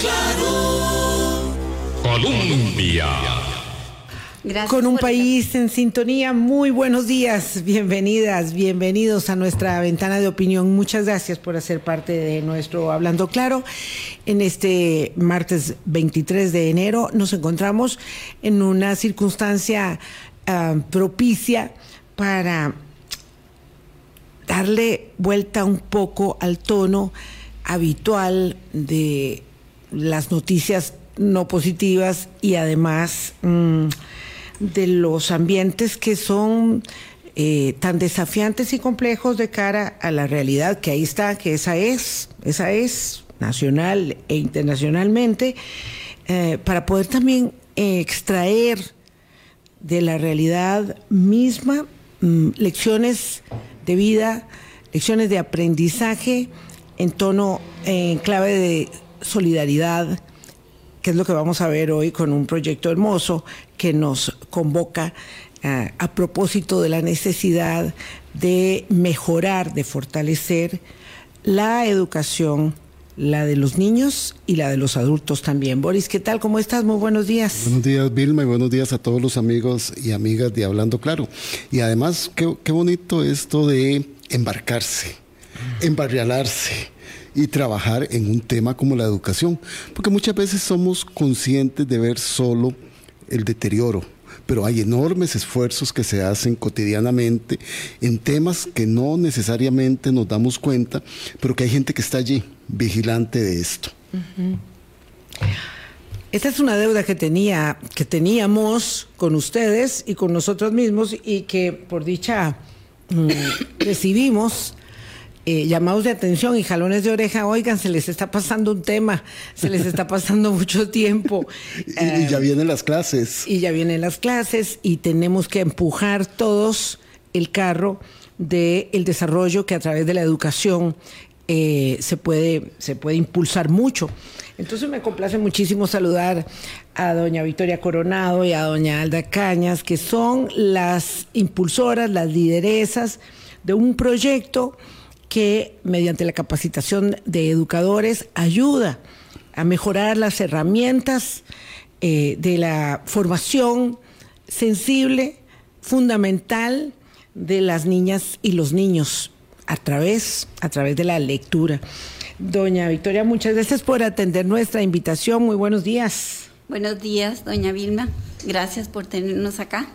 claro. Colombia. Con un país en sintonía, muy buenos días, bienvenidas, bienvenidos a nuestra ventana de opinión. Muchas gracias por hacer parte de nuestro Hablando Claro. En este martes 23 de enero nos encontramos en una circunstancia ah, propicia para darle vuelta un poco al tono habitual de las noticias no positivas y además... Mm, de los ambientes que son eh, tan desafiantes y complejos de cara a la realidad que ahí está, que esa es, esa es nacional e internacionalmente, eh, para poder también extraer de la realidad misma mm, lecciones de vida, lecciones de aprendizaje en tono, en clave de solidaridad, que es lo que vamos a ver hoy con un proyecto hermoso que nos convoca eh, a propósito de la necesidad de mejorar, de fortalecer la educación, la de los niños y la de los adultos también. Boris, ¿qué tal? ¿Cómo estás? Muy buenos días. Buenos días, Vilma, y buenos días a todos los amigos y amigas de Hablando Claro. Y además, qué, qué bonito esto de embarcarse, embarrialarse y trabajar en un tema como la educación, porque muchas veces somos conscientes de ver solo el deterioro, pero hay enormes esfuerzos que se hacen cotidianamente en temas que no necesariamente nos damos cuenta, pero que hay gente que está allí vigilante de esto. Esta es una deuda que tenía, que teníamos con ustedes y con nosotros mismos y que por dicha mm, recibimos eh, llamados de atención y jalones de oreja, oigan, se les está pasando un tema, se les está pasando mucho tiempo. y, ya vienen las clases. Y ya vienen las clases y tenemos que empujar todos el carro del el desarrollo que a través de la educación eh, se, puede, se puede impulsar mucho. Entonces me complace muchísimo saludar a doña Victoria Coronado y a doña Alda Cañas, que son las impulsoras, las lideresas de un proyecto que mediante la capacitación de educadores ayuda a mejorar las herramientas eh, de la formación sensible, fundamental de las niñas y los niños a través, a través de la lectura. Doña Victoria, muchas gracias por atender nuestra invitación. Muy buenos días. Buenos días, doña Vilma. Gracias por tenernos acá.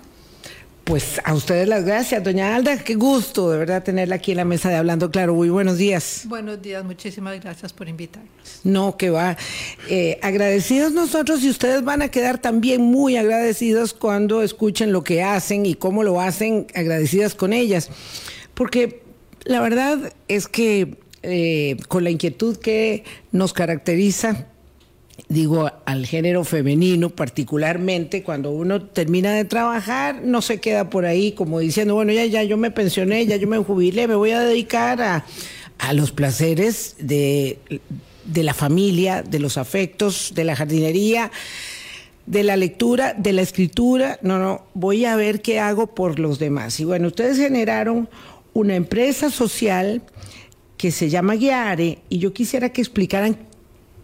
Pues a ustedes las gracias, doña Alda. Qué gusto de verdad tenerla aquí en la mesa de Hablando Claro. Muy buenos días. Buenos días, muchísimas gracias por invitarnos. No, que va. Eh, agradecidos nosotros y ustedes van a quedar también muy agradecidos cuando escuchen lo que hacen y cómo lo hacen, agradecidas con ellas. Porque la verdad es que eh, con la inquietud que nos caracteriza, digo al género femenino particularmente, cuando uno termina de trabajar, no se queda por ahí como diciendo, bueno, ya, ya yo me pensioné, ya yo me jubilé, me voy a dedicar a, a los placeres de, de la familia, de los afectos, de la jardinería, de la lectura, de la escritura. No, no, voy a ver qué hago por los demás. Y bueno, ustedes generaron una empresa social que se llama Guiare y yo quisiera que explicaran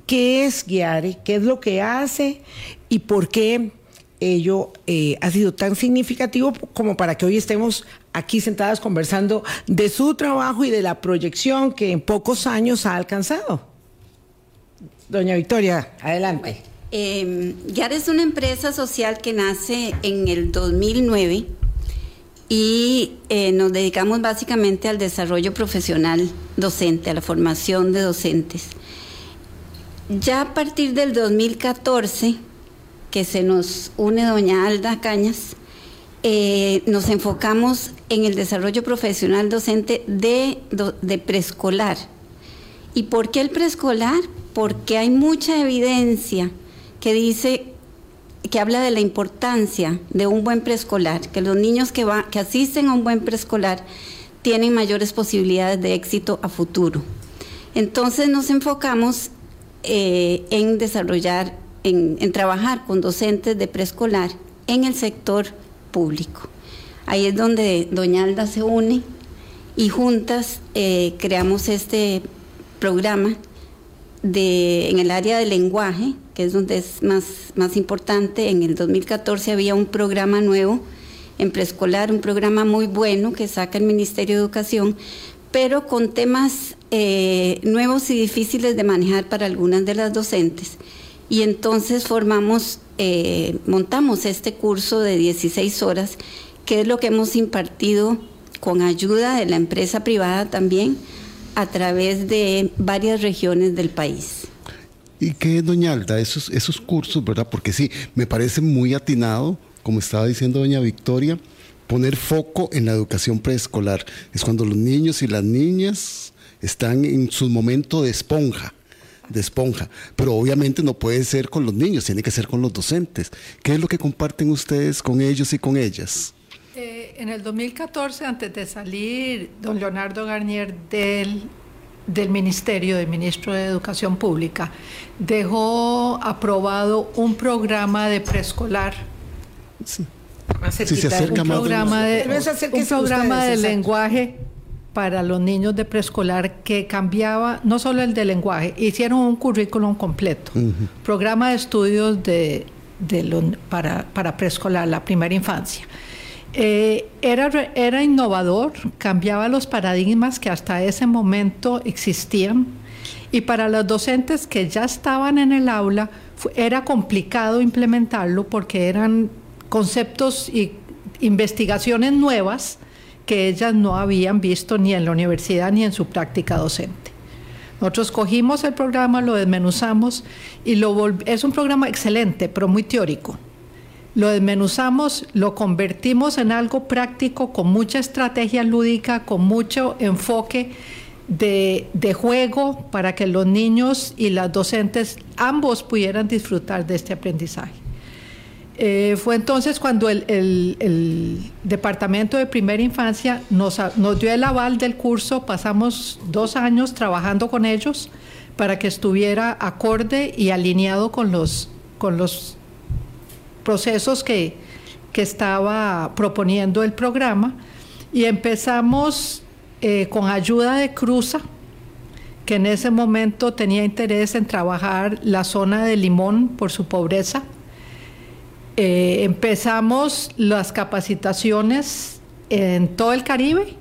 qué es Guiare, qué es lo que hace y por qué ello eh, ha sido tan significativo como para que hoy estemos aquí sentadas conversando de su trabajo y de la proyección que en pocos años ha alcanzado. Doña Victoria, adelante. Eh, es una empresa social que nace en el 2009 y eh, nos dedicamos básicamente al desarrollo profesional docente, a la formación de docentes. Ya a partir del 2014, que se nos une doña Alda Cañas, eh, nos enfocamos en el desarrollo profesional docente de, de preescolar. ¿Y por qué el preescolar? Porque hay mucha evidencia que dice que habla de la importancia de un buen preescolar, que los niños que, que asisten a un buen preescolar tienen mayores posibilidades de éxito a futuro. Entonces nos enfocamos eh, en desarrollar, en, trabajar con docentes de preescolar en el sector público. Ahí es donde Doña Alda se une y juntas eh, creamos este programa de, en el área del lenguaje, que es donde es más, más importante. En el 2014 había un programa nuevo en preescolar, un programa muy bueno que saca el Ministerio de Educación, pero con temas eh, nuevos y difíciles de manejar para algunas de las docentes. Y entonces formamos, eh, montamos este curso de 16 horas, que es lo que hemos impartido con ayuda de la empresa privada también a través de varias regiones del país. ¿Y qué, doña Alda, esos, esos cursos, verdad? Porque sí, me parece muy atinado, como estaba diciendo doña Victoria, poner foco en la educación preescolar. Es cuando los niños y las niñas están en su momento de esponja, de esponja. Pero obviamente no puede ser con los niños, tiene que ser con los docentes. ¿Qué es lo que comparten ustedes con ellos y con ellas? Eh, en el 2014, antes de salir don Leonardo Garnier del, del Ministerio, del Ministro de Educación Pública, dejó aprobado un programa de preescolar. Sí. Si se acerca un más programa de, Pero un programa ustedes, de lenguaje para los niños de preescolar que cambiaba no solo el de lenguaje, hicieron un currículum completo, programa de estudios de, de lo- para, para preescolar, la primera infancia. Eh, era, era innovador, cambiaba los paradigmas que hasta ese momento existían. Y para los docentes que ya estaban en el aula era complicado implementarlo porque eran conceptos y investigaciones nuevas que ellas no habían visto ni en la universidad ni en su práctica docente. Nosotros cogimos el programa, lo desmenuzamos y lo es un programa excelente, pero muy teórico. Lo desmenuzamos, lo convertimos en algo práctico con mucha estrategia lúdica, con mucho enfoque de, de juego para que los niños y las docentes ambos pudieran disfrutar de este aprendizaje. Eh, fue entonces cuando el, Departamento de Primera Infancia nos, dio el aval del curso, pasamos dos años trabajando con ellos para que estuviera acorde y alineado con los, procesos que, que estaba proponiendo el programa y empezamos eh, con ayuda de Cruza, que en ese momento tenía interés en trabajar la zona de Limón por su pobreza. Eh, empezamos las capacitaciones en todo el Caribe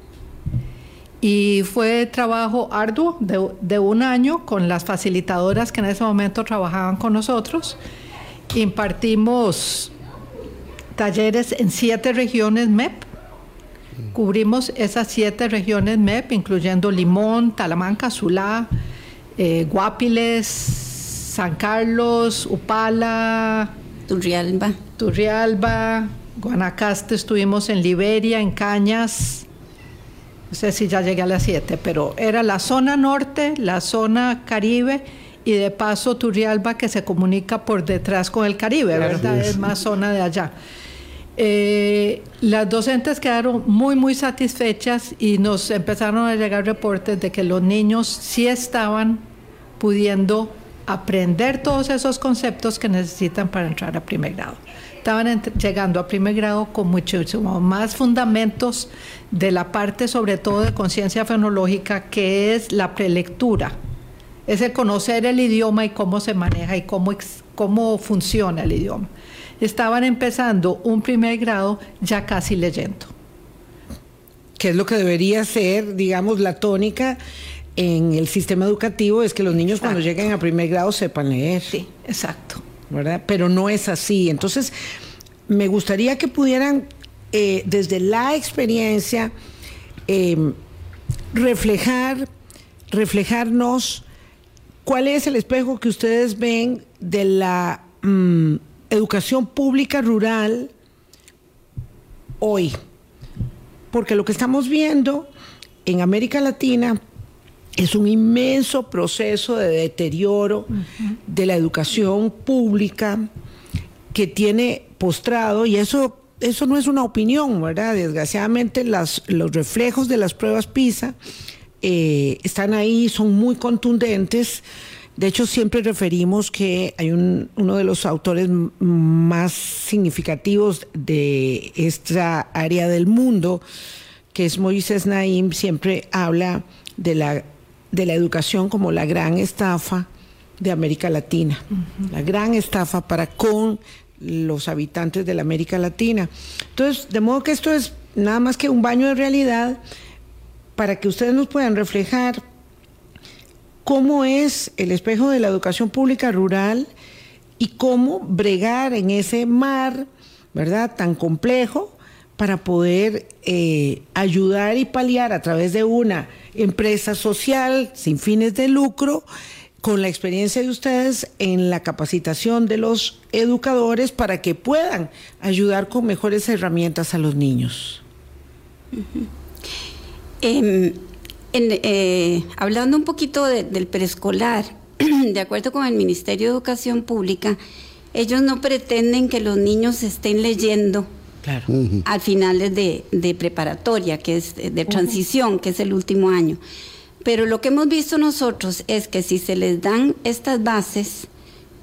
y fue trabajo arduo de, un año con las facilitadoras que en ese momento trabajaban con nosotros. Impartimos talleres en siete regiones MEP. Cubrimos esas siete regiones MEP, incluyendo Limón, Talamanca, Zulá, eh, Guapiles, San Carlos, Upala, Turrialba. Turrialba, Guanacaste, estuvimos en Liberia, en Cañas. No sé si ya llegué a las siete, pero era la zona norte, la zona caribe y de paso Turrialba que se comunica por detrás con el Caribe, ¿verdad? Es más zona de allá. Eh, las docentes quedaron muy, muy satisfechas y nos empezaron a llegar reportes de que los niños sí estaban pudiendo aprender todos esos conceptos que necesitan para entrar a primer grado. Estaban llegando a primer grado con muchísimo más fundamentos de la parte, sobre todo de conciencia fenológica, que es la prelectura. Es el conocer el idioma y cómo se maneja y cómo, cómo funciona el idioma. Estaban empezando un primer grado ya casi leyendo. que es lo que debería ser, digamos, la tónica en el sistema educativo, es que los niños cuando lleguen a primer grado sepan leer, Sí, exacto. ¿verdad? Pero no es así. Entonces, me gustaría que pudieran, eh, desde la experiencia, eh, reflejar, reflejarnos cuál es el espejo que ustedes ven de la mm, educación pública rural hoy porque lo que estamos viendo en América Latina es un inmenso proceso de deterioro de la educación pública que tiene postrado, y eso, eso no es una opinión, ¿verdad? Desgraciadamente las, los reflejos de las pruebas PISA eh, están ahí, son muy contundentes. De hecho, siempre referimos que hay un- uno de los autores más significativos de esta área del mundo, que es Moisés Naim, siempre habla de la, de la educación como la gran estafa de América Latina, la gran estafa para con los habitantes de la América Latina. Entonces, de modo que esto es nada más que un baño de realidad para que ustedes nos puedan reflejar cómo es el espejo de la educación pública rural y cómo bregar en ese mar, ¿verdad?, tan complejo para poder eh, ayudar y paliar a través de una empresa social sin fines de lucro, con la experiencia de ustedes en la capacitación de los educadores para que puedan ayudar con mejores herramientas a los niños. Em, eh, hablando un poquito del preescolar, de acuerdo con el Ministerio de Educación Pública, ellos no pretenden que los niños estén leyendo al final de, de, preparatoria, que es de transición, que es el último año. Pero lo que hemos visto nosotros es que si se les dan estas bases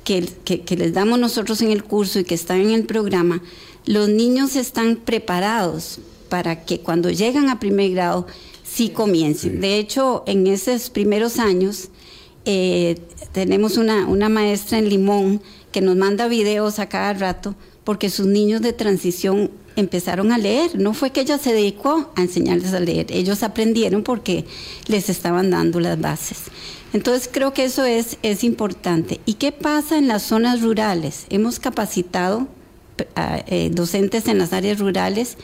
que, que, les damos nosotros en el curso y que están en el programa, los niños están preparados para que cuando llegan a primer grado sí comiencen. De hecho, en esos primeros años eh, tenemos una, una maestra en Limón que nos manda videos a cada rato porque sus niños de transición empezaron a leer. No fue que ella se dedicó a enseñarles a leer, ellos aprendieron porque les estaban dando las bases. Entonces creo que eso es, es importante. ¿Y qué pasa en las zonas rurales? Hemos capacitado a, eh, docentes en las áreas rurales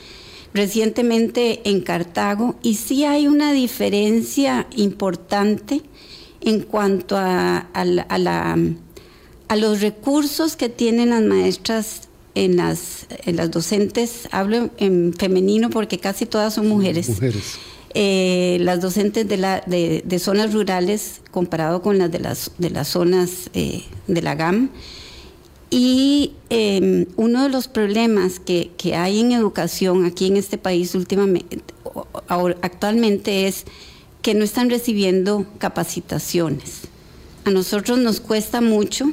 recientemente en Cartago y sí hay una diferencia importante en cuanto a, a los recursos que tienen las maestras en las, en las docentes, hablo en femenino porque casi todas son mujeres. Eh, las docentes de, la, de, zonas rurales comparado con las de las, de las zonas eh, de la GAM. Y em, uno de los problemas que, que, hay en educación aquí en este país últimamente, actualmente es que no están recibiendo capacitaciones. A nosotros nos cuesta mucho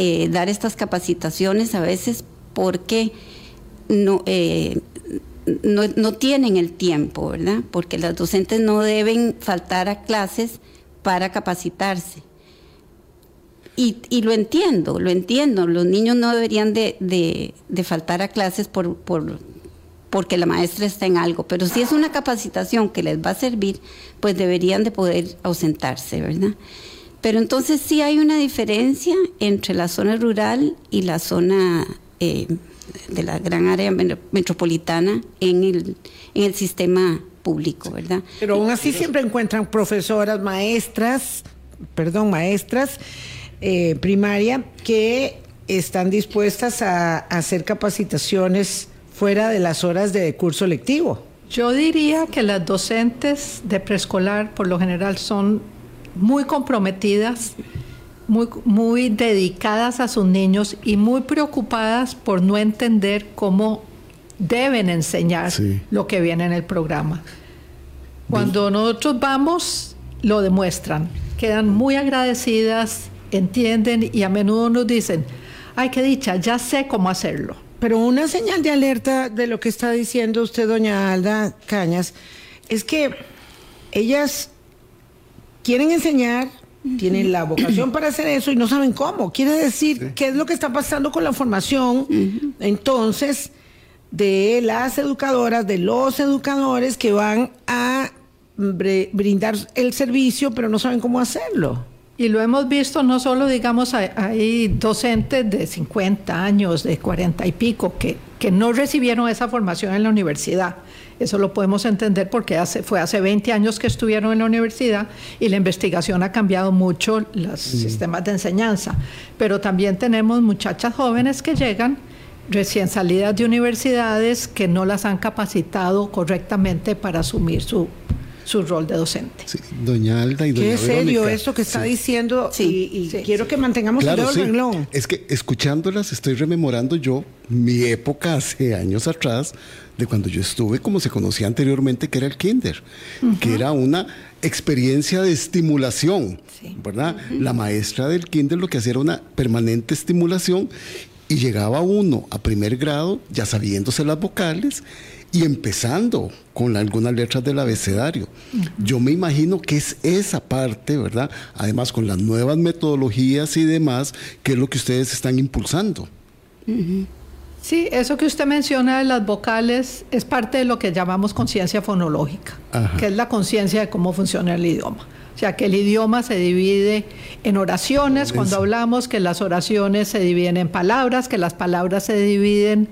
eh, dar estas capacitaciones a veces porque no, eh, no, no, tienen el tiempo, ¿verdad? Porque las docentes no deben faltar a clases para capacitarse. Y, y lo entiendo, lo entiendo. Los niños no deberían de, de, de faltar a clases por, por, porque la maestra está en algo, pero si es una capacitación que les va a servir, pues deberían de poder ausentarse, ¿verdad? Pero entonces sí hay una diferencia entre la zona rural y la zona eh, de la gran área metropolitana en el, en el sistema público, ¿verdad? Pero aún así siempre encuentran profesoras, maestras, perdón, maestras eh, primaria que están dispuestas a, a hacer capacitaciones fuera de las horas de curso lectivo. Yo diría que las docentes de preescolar por lo general son muy comprometidas, muy, muy dedicadas a sus niños y muy preocupadas por no entender cómo deben enseñar lo que viene en el programa. Cuando nosotros vamos, lo demuestran. Quedan muy agradecidas, entienden y a menudo nos dicen, ay, qué dicha, ya sé cómo hacerlo. Pero una señal de alerta de lo que está diciendo usted, doña Alda Cañas, es que ellas quieren enseñar, tienen la vocación para hacer eso y no saben cómo. Quiere decir qué es lo que está pasando con la formación, entonces, de las educadoras, de los educadores que van a brindar el servicio, pero no saben cómo hacerlo. Y lo hemos visto no solo, digamos, hay docentes de 50 años, de 40 y pico, que, que no recibieron esa formación en la universidad eso lo podemos entender porque hace, fue hace 20 años que estuvieron en la universidad y la investigación ha cambiado mucho los sistemas de enseñanza. Pero también tenemos muchachas jóvenes que llegan recién salidas de universidades que no las han capacitado correctamente para asumir su, su rol de docente. doña Alda y doña Qué serio esto que está diciendo y, quiero que mantengamos el renglón. Es que escuchándolas estoy rememorando yo mi época hace años atrás de cuando yo estuve, como se conocía anteriormente, que era el kinder, que era una experiencia de estimulación, ¿verdad? La maestra del kinder lo que hacía era una permanente estimulación y llegaba uno a primer grado ya sabiéndose las vocales y empezando con algunas letras del abecedario. Yo me imagino que es esa parte, ¿verdad? Además con las nuevas metodologías y demás, que es lo que ustedes están impulsando. Sí, eso que usted menciona de las vocales es parte de lo que llamamos conciencia fonológica, que es la conciencia de cómo funciona el idioma. O sea, que el idioma se divide en oraciones, cuando hablamos que las oraciones se dividen en palabras, que las palabras se dividen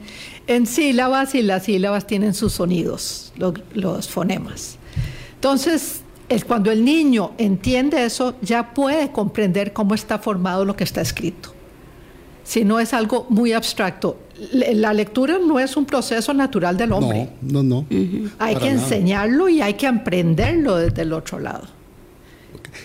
en sílabas y las sílabas tienen sus sonidos, los, fonemas. Entonces, es cuando el niño entiende eso, ya puede comprender cómo está formado lo que está escrito. Si no es algo muy abstracto. La lectura no es un proceso natural del hombre. No, no, no. Hay que enseñarlo y hay que aprenderlo desde el otro lado.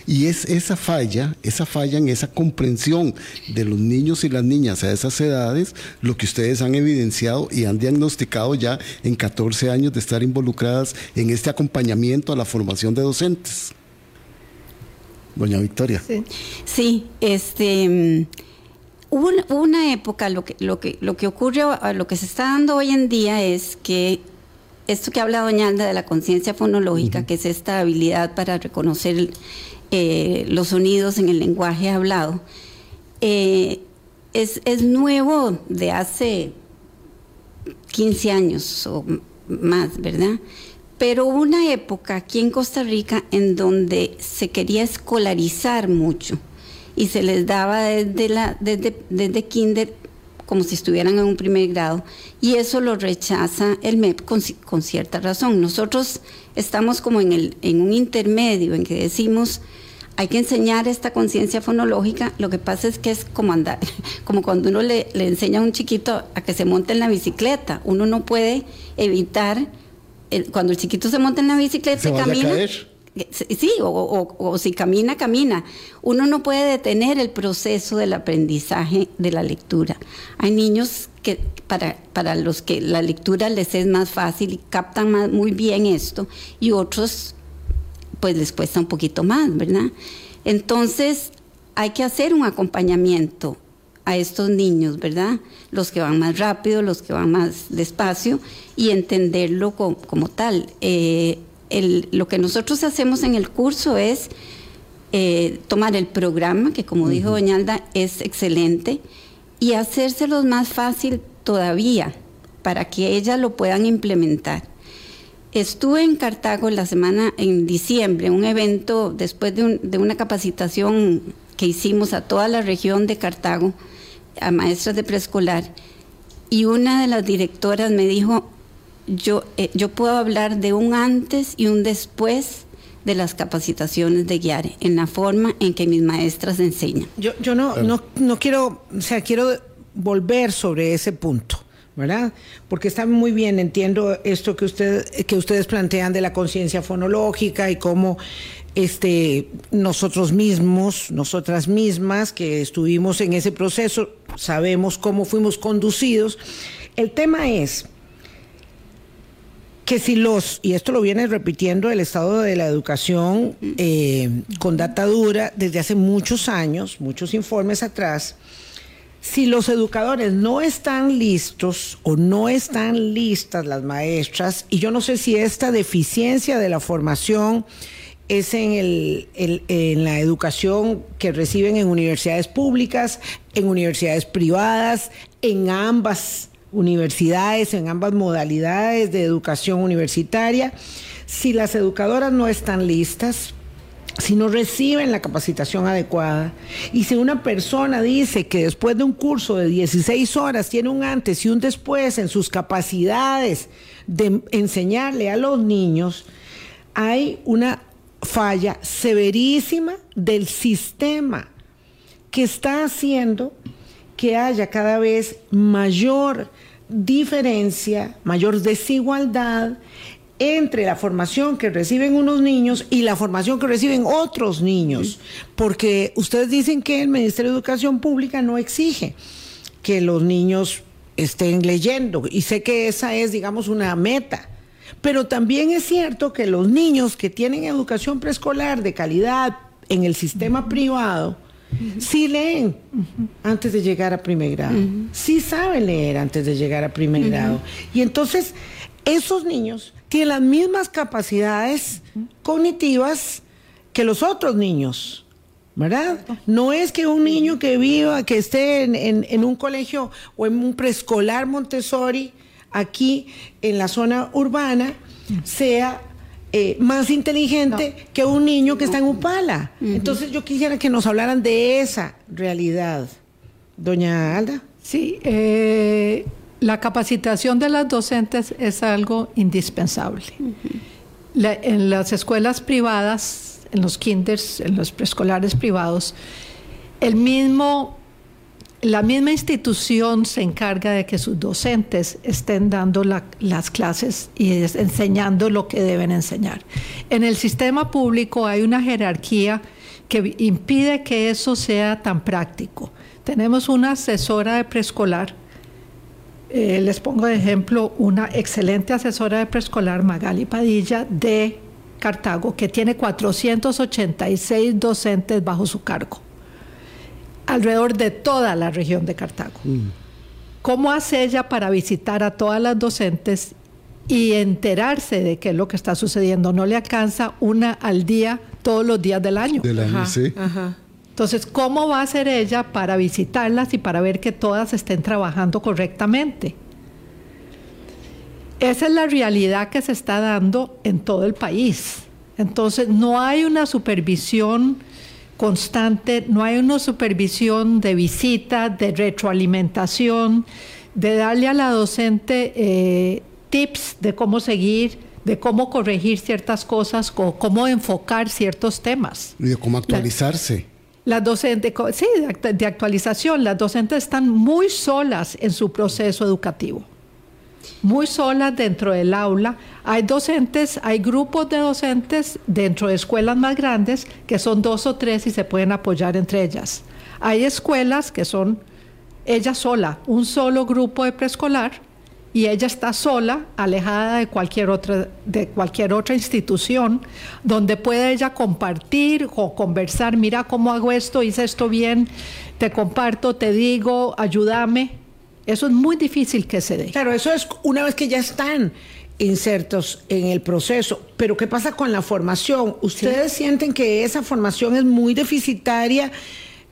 Y es esa falla, esa falla en esa comprensión de los niños y las niñas a esas edades, lo que ustedes han evidenciado y han diagnosticado ya en 14 años de estar involucradas en este acompañamiento a la formación de docentes. Doña Victoria. Sí, este mm, hubo una época, lo que, lo que, lo que ocurre, lo que se está dando hoy en día es que esto que habla Doña Alda de la conciencia fonológica, que es esta habilidad para reconocer eh, los sonidos en el lenguaje hablado, eh, es, es, nuevo de hace 15 años o más, ¿verdad? Pero hubo una época aquí en Costa Rica en donde se quería escolarizar mucho y se les daba desde, la, desde, desde kinder como si estuvieran en un primer grado, y eso lo rechaza el MEP con, con cierta razón. Nosotros estamos como en, el, en un intermedio en que decimos, hay que enseñar esta conciencia fonológica, lo que pasa es que es como andar, como cuando uno le, le, enseña a un chiquito a que se monte en la bicicleta, uno no puede evitar, cuando el chiquito se monta en la bicicleta y camina, Sí, o, si camina, camina. Uno no puede detener el proceso del aprendizaje de la lectura. Hay niños que para, para los que la lectura les es más fácil y captan muy bien esto, y otros pues les cuesta un poquito más, ¿verdad? Entonces hay que hacer un acompañamiento a estos niños, ¿verdad? Los que van más rápido, los que van más despacio, y entenderlo como, tal. Eh, lo que nosotros hacemos en el curso es eh, tomar el programa, que como dijo Doña Alda, es excelente, y hacérselos más fácil todavía, para que ellas lo puedan implementar. Estuve en Cartago la semana, en diciembre, un evento después de, de una capacitación que hicimos a toda la región de Cartago, a maestras de preescolar, y una de las directoras me dijo, yo, eh, yo puedo hablar de un antes y un después de las capacitaciones de guiar en la forma en que mis maestras enseñan. Yo, yo no, no, no quiero, o sea, quiero volver sobre ese punto. ¿verdad? Porque está muy bien, entiendo esto que, usted, que ustedes plantean de la conciencia fonológica y cómo este, nosotros mismos, nosotras mismas que estuvimos en ese proceso, sabemos cómo fuimos conducidos. El tema es, que si los, y esto lo viene repitiendo el Estado de la Educación eh, con data dura desde hace muchos años, muchos informes atrás, si los educadores no están listos o no están listas las maestras, y yo no sé si esta deficiencia de la formación es en, el, en la educación que reciben en universidades públicas, en universidades privadas, en ambas universidades, en ambas modalidades de educación universitaria. Si las educadoras no están listas, si no reciben la capacitación adecuada y si una persona dice que después de un curso de 16 horas tiene un antes y un después en sus capacidades de enseñarle a los niños, hay una falla severísima del sistema que está haciendo que haya cada vez mayor diferencia, mayor desigualdad entre la formación que reciben unos niños y la formación que reciben otros niños. Porque ustedes dicen que el Ministerio de Educación Pública no exige que los niños estén leyendo. Y sé que esa es, digamos, una meta. Pero también es cierto que los niños que tienen educación preescolar de calidad en el sistema privado, Sí leen antes de llegar a primer grado. Sí saben leer antes de llegar a primer grado. Y entonces esos niños tienen las mismas capacidades cognitivas que los otros niños. ¿Verdad? No es que un niño que viva, que esté en, en- en un colegio o en un preescolar Montessori, aquí en la zona urbana, sea eh, más inteligente que un niño que está en Upala. Entonces yo quisiera que nos hablaran de esa realidad. Doña Alda. Sí, eh, la capacitación de las docentes es algo indispensable. La- en las escuelas privadas, en los kinders, en los preescolares privados, el mismo, la misma institución se encarga de que sus docentes estén dando la- las clases y enseñando lo que deben enseñar. En el sistema público hay una jerarquía que impide que eso sea tan práctico. Tenemos una asesora de preescolar eh, les pongo de ejemplo una excelente asesora de preescolar, Magali Padilla, de Cartago, que tiene 486 docentes bajo su cargo, alrededor de toda la región de Cartago. ¿Cómo hace ella para visitar a todas las docentes y enterarse de qué es lo que está sucediendo? No le alcanza una al día todos los días del año. Del año, Ajá, sí. ajá. Entonces, ¿cómo va a hacer ella para visitarlas y para ver que todas estén trabajando correctamente? Esa es la realidad que se está dando en todo el país. Entonces, no hay una supervisión constante, no hay una supervisión de visita, de retroalimentación, de darle a la docente eh, tips de cómo seguir, de cómo corregir ciertas cosas o cómo enfocar ciertos temas. Y de cómo actualizarse. Las docentes, co- sí, de actualización, las docentes están muy solas en su proceso educativo, muy solas dentro del aula. Hay docentes, hay grupos de docentes dentro de escuelas más grandes que son dos o tres y se pueden apoyar entre ellas. Hay escuelas que son ella sola, un solo grupo de preescolar y ella está sola, alejada de cualquier otra de cualquier otra institución donde puede ella compartir o conversar, mira cómo hago esto, hice esto bien, te comparto, te digo, ayúdame. Eso es muy difícil que se dé. Claro, eso es una vez que ya están insertos en el proceso. Pero ¿qué pasa con la formación? ¿Ustedes sienten que esa formación es muy deficitaria?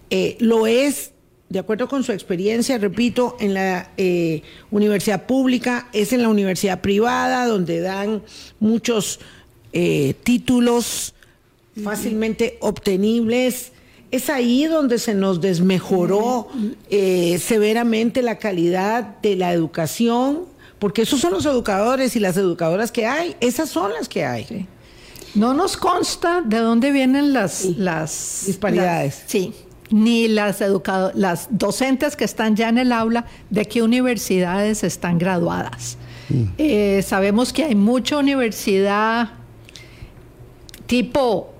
Eh, ¿Lo es, de acuerdo con su experiencia, repito, en la eh, universidad pública, es en la universidad privada, donde dan muchos eh, títulos fácilmente obtenibles? Es ahí donde se nos desmejoró eh, severamente la calidad de la educación, porque esos son los educadores y las educadoras que hay, esas son las que hay. Sí. No nos consta de dónde vienen las, las Disparidades. las- sí, ni las, educado- las docentes que están ya en el aula, de qué universidades están graduadas. Eh, sabemos que hay mucha universidad tipo,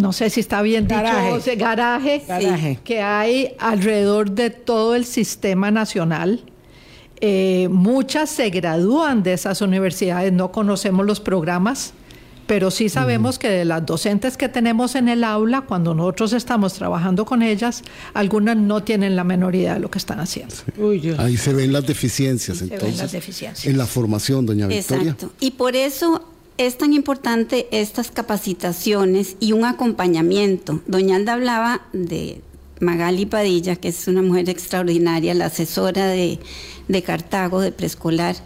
no sé si está bien Garaje. dicho, sea, garaje, Garaje. que hay alrededor de todo el sistema nacional. Eh, muchas se gradúan de esas universidades, no conocemos los programas, pero sí sabemos que de las docentes que tenemos en el aula, cuando nosotros estamos trabajando con ellas, algunas no tienen la menor idea de lo que están haciendo. Uy. Ahí se ven las deficiencias, Se ven entonces. las deficiencias. En la formación, doña Victoria. Exacto. Y por eso es tan importante estas capacitaciones y un acompañamiento. Doña Alda hablaba de Magali Padilla, que es una mujer extraordinaria, la asesora de, de Cartago de preescolar,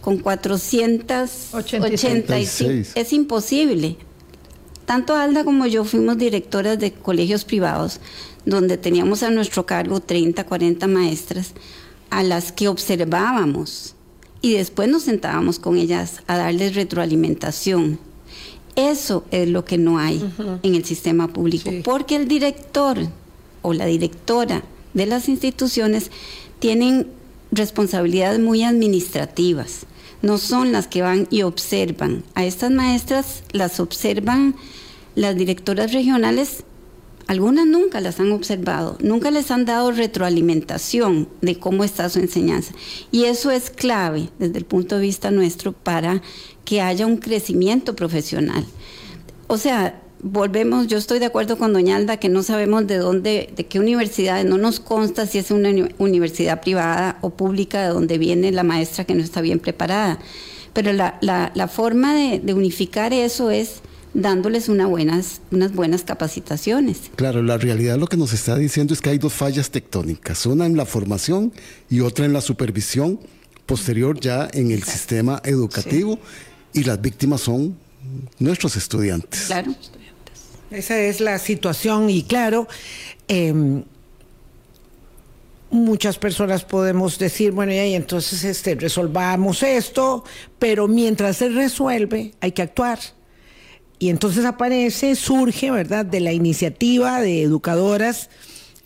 con 486. 86. Es imposible. Tanto Alda como yo fuimos directoras de colegios privados, donde teníamos a nuestro cargo 30, 40 maestras, a las que observábamos y después nos sentábamos con ellas a darles retroalimentación. Eso es lo que no hay en el sistema público, Sí. porque el director o la directora de las instituciones tienen responsabilidades muy administrativas. No son las que van y observan. A estas maestras las observan las directoras regionales algunas nunca las han observado, nunca les han dado retroalimentación de cómo está su enseñanza. Y eso es clave desde el punto de vista nuestro para que haya un crecimiento profesional. O sea, volvemos, yo estoy de acuerdo con Doña Alda que no sabemos de dónde, de qué universidades, no nos consta si es una uni- universidad privada o pública de donde viene la maestra que no está bien preparada. Pero la, la, forma de, de, unificar eso es dándoles una buenas, unas buenas capacitaciones. Claro, la realidad lo que nos está diciendo es que hay dos fallas tectónicas, una en la formación y otra en la supervisión posterior ya en el sistema educativo y las víctimas son nuestros estudiantes. Claro. Esa es la situación y claro, em, muchas personas podemos decir, bueno, y entonces este, resolvamos esto, pero mientras se resuelve hay que actuar. Y entonces aparece, surge, ¿verdad?, de la iniciativa de educadoras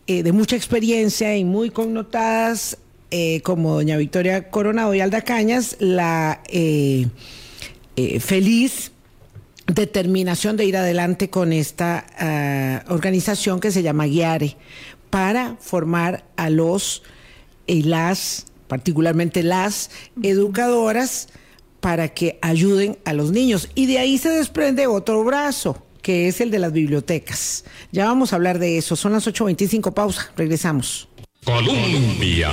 eh, de mucha experiencia y muy connotadas, eh, como doña Victoria Coronado y Alda Cañas, la eh, feliz determinación de ir adelante con esta ah, organización que se llama Guiare para formar a los y las, particularmente las educadoras, para que ayuden a los niños. Y de ahí se desprende otro brazo, que es el de las bibliotecas. Ya vamos a hablar de eso. Son las 8.25, pausa, regresamos. Colombia.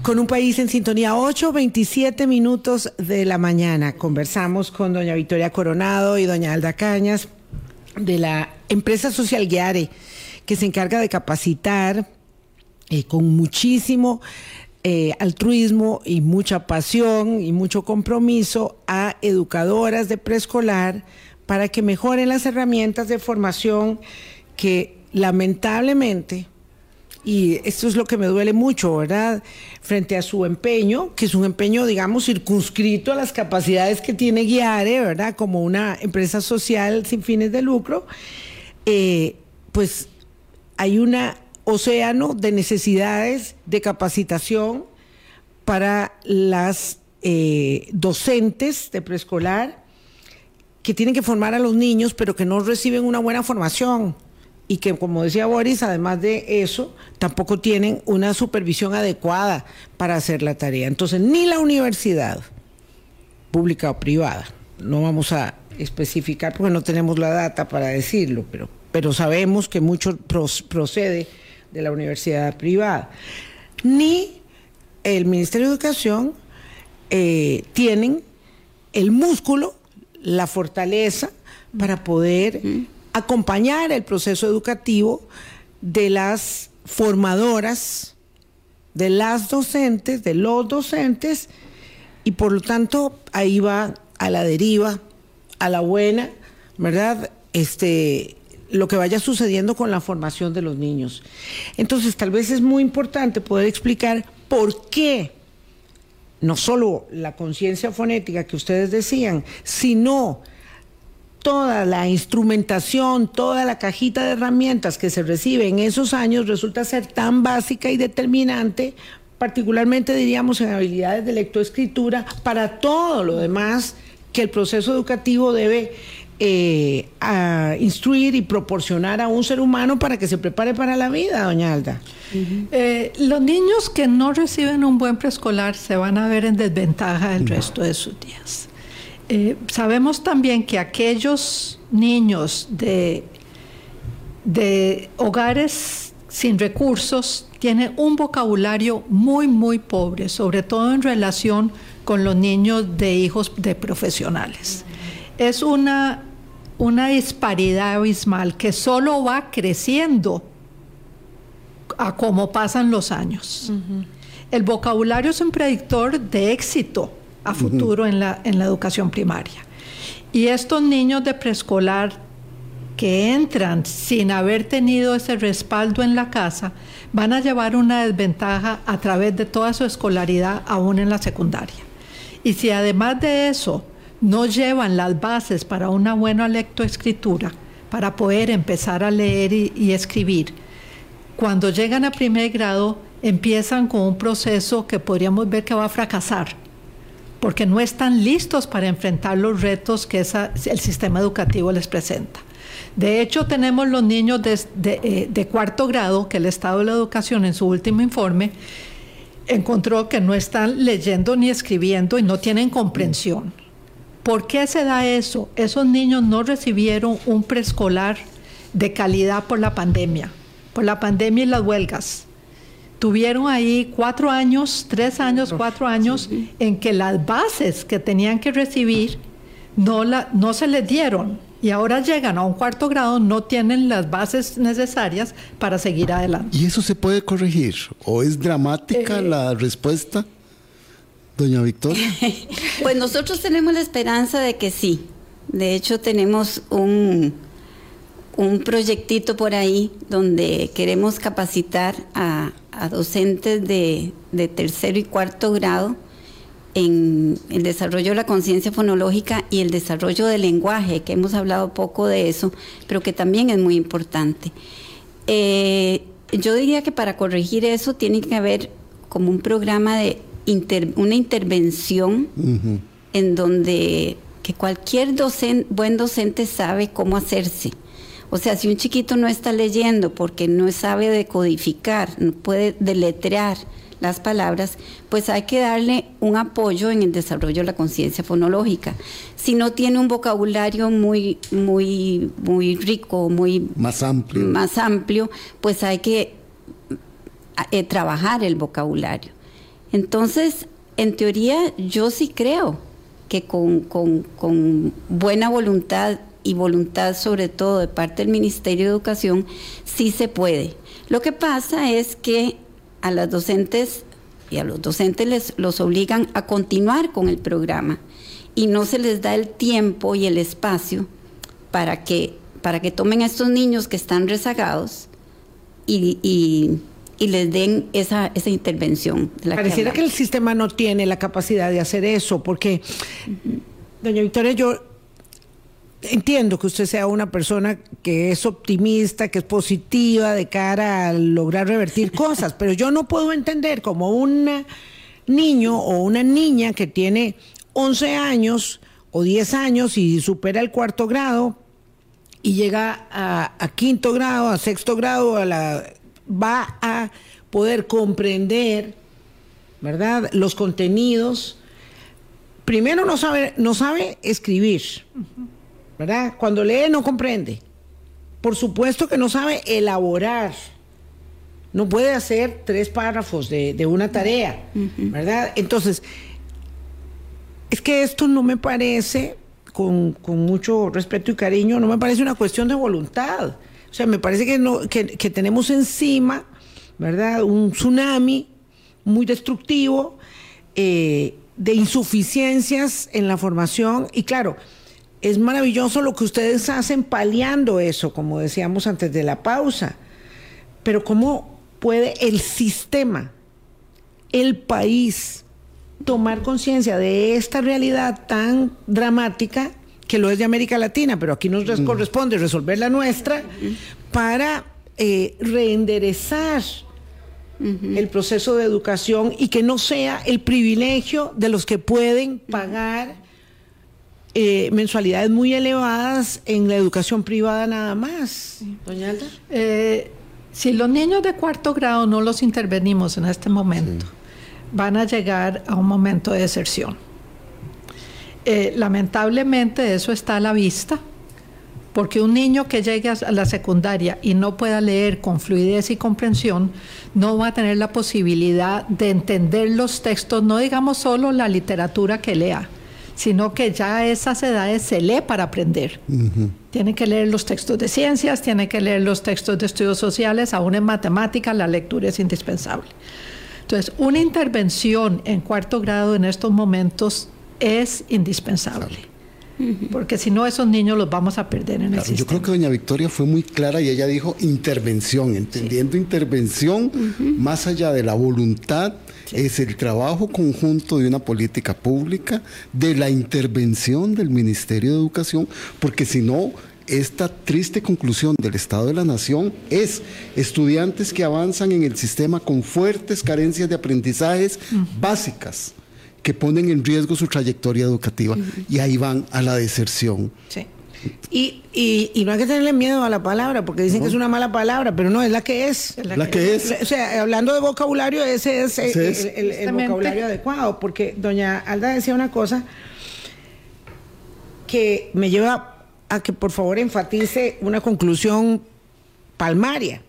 Con un país en sintonía, 8.27 minutos de la mañana. Conversamos con doña Victoria Coronado y doña Alda Cañas de la empresa social Guiare, que se encarga de capacitar eh, con muchísimo eh, altruismo y mucha pasión y mucho compromiso a educadoras de preescolar para que mejoren las herramientas de formación que lamentablemente y esto es lo que me duele mucho, ¿verdad? Frente a su empeño, que es un empeño, digamos, circunscrito a las capacidades que tiene Guiare, ¿verdad? Como una empresa social sin fines de lucro, eh, pues hay un océano de necesidades de capacitación para las eh, docentes de preescolar que tienen que formar a los niños, pero que no reciben una buena formación y que, como decía Boris, además de eso, tampoco tienen una supervisión adecuada para hacer la tarea. Entonces, ni la universidad, pública o privada, no vamos a especificar porque no tenemos la data para decirlo, pero, pero sabemos que mucho procede de la universidad privada, ni el Ministerio de Educación eh, tienen el músculo, la fortaleza para poder acompañar el proceso educativo de las formadoras, de las docentes, de los docentes, y por lo tanto ahí va a la deriva, a la buena, ¿verdad? Este, lo que vaya sucediendo con la formación de los niños. Entonces, tal vez es muy importante poder explicar por qué no solo la conciencia fonética que ustedes decían, sino toda la instrumentación, toda la cajita de herramientas que se recibe en esos años resulta ser tan básica y determinante, particularmente diríamos en habilidades de lectoescritura, para todo lo demás que el proceso educativo debe eh, instruir y proporcionar a un ser humano para que se prepare para la vida, doña Alda. Eh, los niños que no reciben un buen preescolar se van a ver en desventaja el resto de sus días. Eh, sabemos también que aquellos niños de, de hogares sin recursos tienen un vocabulario muy, muy pobre, sobre todo en relación con los niños de hijos de profesionales. Es una, una disparidad abismal que solo va creciendo a cómo pasan los años. El vocabulario es un predictor de éxito a futuro en, la, en la educación primaria. Y estos niños de preescolar que entran sin haber tenido ese respaldo en la casa, van a llevar una desventaja a través de toda su escolaridad, aún en la secundaria. Y si además de eso no llevan las bases para una buena lectoescritura, para poder empezar a leer y, escribir, cuando llegan a primer grado empiezan con un proceso que podríamos ver que va a fracasar porque no están listos para enfrentar los retos que el sistema educativo les presenta. De hecho, tenemos los niños eh, de, cuarto grado que el Estado de la Educación en su último informe encontró que no están leyendo ni escribiendo y no tienen comprensión. ¿Por qué se da eso? Esos niños no recibieron un preescolar de calidad por la pandemia, por la pandemia y las huelgas tuvieron ahí cuatro años, tres años, cuatro años, en que las bases que tenían que recibir no, la, no se les dieron. Y ahora llegan a un cuarto grado, no tienen las bases necesarias para seguir adelante. ¿Y eso se puede corregir? ¿O es dramática Eh, la respuesta, doña Victoria? Pues nosotros tenemos la esperanza de que sí. De hecho, tenemos un, un proyectito por ahí donde queremos capacitar a, docentes de, de tercero y cuarto grado en el desarrollo de la conciencia fonológica y el desarrollo del lenguaje, que hemos hablado poco de eso, pero que también es muy importante. Eh, yo diría que para corregir eso tiene que haber como un programa de inter- una intervención en donde que cualquier docen- buen docente sabe cómo hacerse. O sea, si un chiquito no está leyendo porque no sabe decodificar, no puede deletrear las palabras, pues hay que darle un apoyo en el desarrollo de la conciencia fonológica. Si no tiene un vocabulario muy, muy, muy rico, muy Más amplio. más amplio, pues hay que eh, trabajar el vocabulario. Entonces, en teoría, yo sí creo que con, buena voluntad y voluntad sobre todo de parte del Ministerio de Educación, sí se puede. Lo que pasa es que a las docentes y a los docentes les, los obligan a continuar con el programa y no se les da el tiempo y el espacio para que, para que tomen a estos niños que están rezagados y- y les den esa, esa intervención. de la Pareciera que el sistema no tiene la capacidad de hacer eso, porque, doña Victoria, yo entiendo que usted sea una persona que es optimista, que es positiva de cara a lograr revertir cosas, pero yo no puedo entender como un niño o una niña que tiene 11 años o 10 años y supera el cuarto grado y llega a, a quinto grado, a sexto grado, a la, va a poder comprender, ¿verdad? Los contenidos. Primero no sabe, no sabe escribir, ¿verdad? Cuando lee no comprende. Por supuesto que no sabe elaborar. No puede hacer tres párrafos de, de una tarea, ¿verdad? Entonces, es que esto no me parece, con, con mucho respeto y cariño, no me parece una cuestión de voluntad. O sea, me parece que, no, que, que tenemos encima, ¿verdad? Un tsunami muy destructivo eh, de insuficiencias en la formación. Y claro, es maravilloso lo que ustedes hacen paliando eso, como decíamos antes de la pausa. Pero ¿cómo puede el sistema, el país, tomar conciencia de esta realidad tan dramática que lo es de América Latina, pero aquí nos res- corresponde resolver la nuestra para eh, reenderezar el proceso de educación y que no sea el privilegio de los que pueden pagar eh, mensualidades muy elevadas en la educación privada nada más. Doña Alda. Eh, si los niños de cuarto grado no los intervenimos en este momento, van a llegar a un momento de deserción. Eh, lamentablemente eso está a la vista, porque un niño que llegue a la secundaria y no pueda leer con fluidez y comprensión, no va a tener la posibilidad de entender los textos, no digamos solo la literatura que lea, sino que ya a esas edades se lee para aprender. Tiene que leer los textos de ciencias, tiene que leer los textos de estudios sociales, aún en matemáticas la lectura es indispensable. Entonces, una intervención en cuarto grado en estos momentos es indispensable, porque si no, esos niños los vamos a perder en el Claro, yo sistema. creo que doña Victoria fue muy clara y ella dijo intervención, entendiendo intervención más allá de la voluntad, es el trabajo conjunto de una política pública, de la intervención del Ministerio de Educación, porque si no, esta triste conclusión del Estado de la Nación es estudiantes que avanzan en el sistema con fuertes carencias de aprendizajes básicas que ponen en riesgo su trayectoria educativa y ahí van a la deserción. Sí. Y, y, y no hay que tenerle miedo a la palabra, porque dicen que es una mala palabra, pero no, es la que es. Es La que es. O sea, hablando de vocabulario, ese es, eh, Ese es. el, el- el Justamente. vocabulario adecuado, porque doña Alda decía una cosa que me lleva a que por favor enfatice una conclusión palmaria.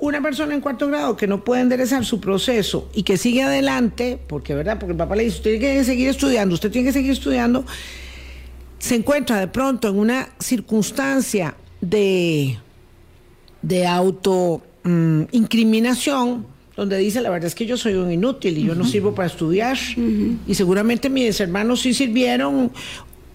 Una persona en cuarto grado que no puede enderezar su proceso y que sigue adelante, porque verdad, porque el papá le dice, usted tiene que seguir estudiando, usted tiene que seguir estudiando, se encuentra de pronto en una circunstancia de, de auto mm, incriminación, donde dice la verdad es que yo soy un inútil y yo no sirvo para estudiar. Y seguramente mis hermanos sí sirvieron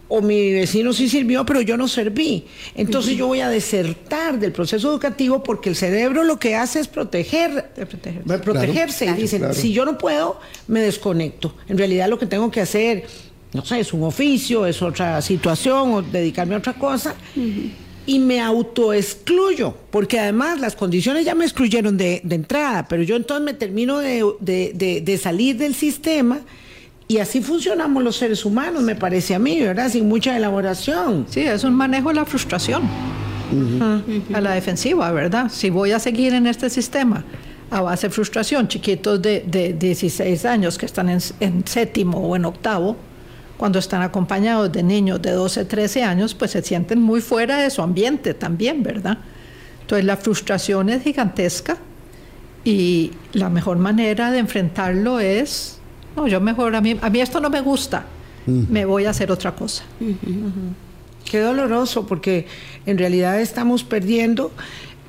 o mi vecino sí sirvió, pero yo no serví. Entonces yo voy a desertar del proceso educativo porque el cerebro lo que hace es proteger, protegerse. protegerse. Claro, Dicen, claro. si yo no puedo, me desconecto. En realidad lo que tengo que hacer, no sé, es un oficio, es otra situación, o dedicarme a otra cosa. Y me autoexcluyo, porque además las condiciones ya me excluyeron de, de entrada, pero yo entonces me termino de, de- de- de salir del sistema y así funcionamos los seres humanos, me parece a mí, ¿verdad? Sin mucha elaboración. Sí, es un manejo de la frustración a la defensiva, ¿verdad? Si voy a seguir en este sistema a base de frustración, chiquitos de, de 16 años que están en, en séptimo o en octavo, cuando están acompañados de niños de 12, 13 años, pues se sienten muy fuera de su ambiente también, ¿verdad? Entonces la frustración es gigantesca y la mejor manera de enfrentarlo es, no, yo mejor, a mí, a mí esto no me gusta, me voy a hacer otra cosa. Qué doloroso, porque en realidad estamos perdiendo.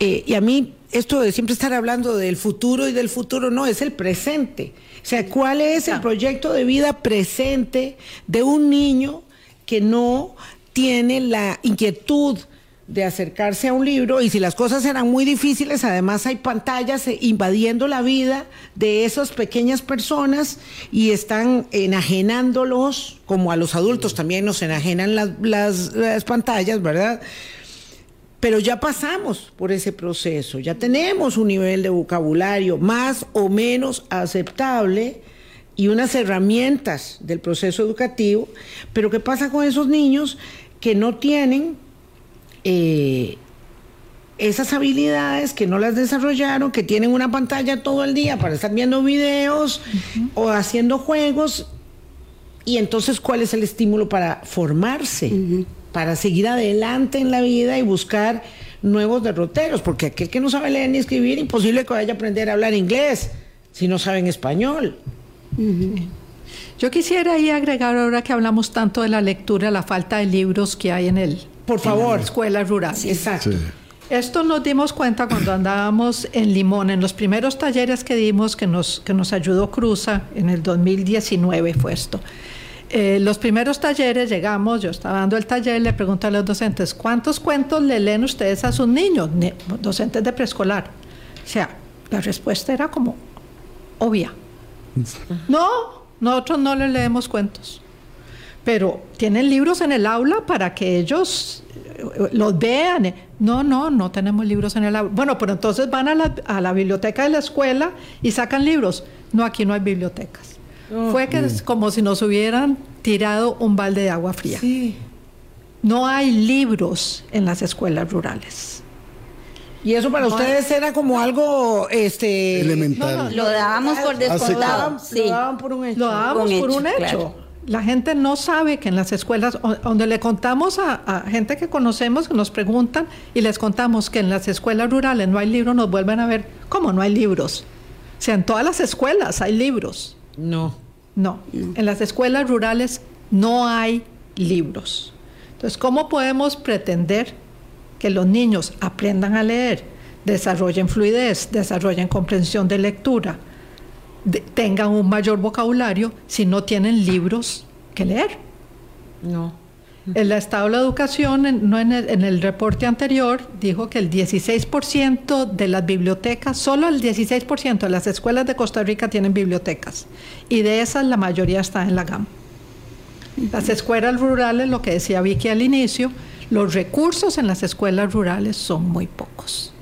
eh, y a mí, esto de siempre estar hablando del futuro y del futuro, no, es el presente. O sea, ¿cuál es el proyecto de vida presente de un niño que no tiene la inquietud de acercarse a un libro? Y si las cosas eran muy difíciles, además hay pantallas eh, invadiendo la vida de esas pequeñas personas y están enajenándolos, como a los adultos también nos enajenan las, las- las pantallas, ¿verdad? Pero ya pasamos por ese proceso, ya tenemos un nivel de vocabulario más o menos aceptable y unas herramientas del proceso educativo, pero ¿qué pasa con esos niños que no tienen eh, esas habilidades, que no las desarrollaron, que tienen una pantalla todo el día para estar viendo videos o haciendo juegos? Y entonces, ¿cuál es el estímulo para formarse? Para seguir adelante en la vida y buscar nuevos derroteros, porque aquel que no sabe leer ni escribir, imposible que vaya a aprender a hablar inglés si no saben español. Yo quisiera ahí agregar, ahora que hablamos tanto de la lectura, la falta de libros que hay en el Por favor. escuela rural. Exacto. Sí. Esto nos dimos cuenta cuando andábamos en Limón, en los primeros talleres que dimos, que nos, que nos ayudó Cruza, en el 2019 fue esto. Eh, los primeros talleres llegamos, yo estaba dando el taller, le pregunto a los docentes, ¿cuántos cuentos le leen ustedes a sus niños, ni- docentes de preescolar? O sea, la respuesta era como obvia. No, nosotros no les leemos cuentos. Pero tienen libros en el aula para que ellos eh, los vean. No, no, no tenemos libros en el aula. Bueno, pero entonces van a la, a la biblioteca de la escuela y sacan libros. No, aquí no hay bibliotecas. Fue que es como si nos hubieran tirado un balde de agua fría. Sí. No hay libros en las escuelas rurales. Y eso para ustedes era como algo este Elemental. Lo dábamos por descontado. Sí. lo daban por un hecho. Lo dábamos Un por hecho, un hecho. claro. La gente no sabe que en las escuelas, donde le contamos a, a gente que conocemos, que nos preguntan, y les contamos que en las escuelas rurales no hay libros, nos vuelven a ver, ¿cómo no hay libros? O sea, en todas las escuelas hay libros. No. No, en las escuelas rurales no hay libros. Entonces, ¿cómo podemos pretender que los niños aprendan a leer, desarrollen fluidez, desarrollen comprensión de lectura, de- tengan un mayor vocabulario si no tienen libros que leer? No. El Estado de la Educación, en, no en, el, en el reporte anterior, dijo que el 16% de las bibliotecas, solo el 16% de las escuelas de Costa Rica tienen bibliotecas. Y de esas la mayoría está en la GAM. Las escuelas rurales, lo que decía Vicky al inicio, los recursos en las escuelas rurales son muy pocos.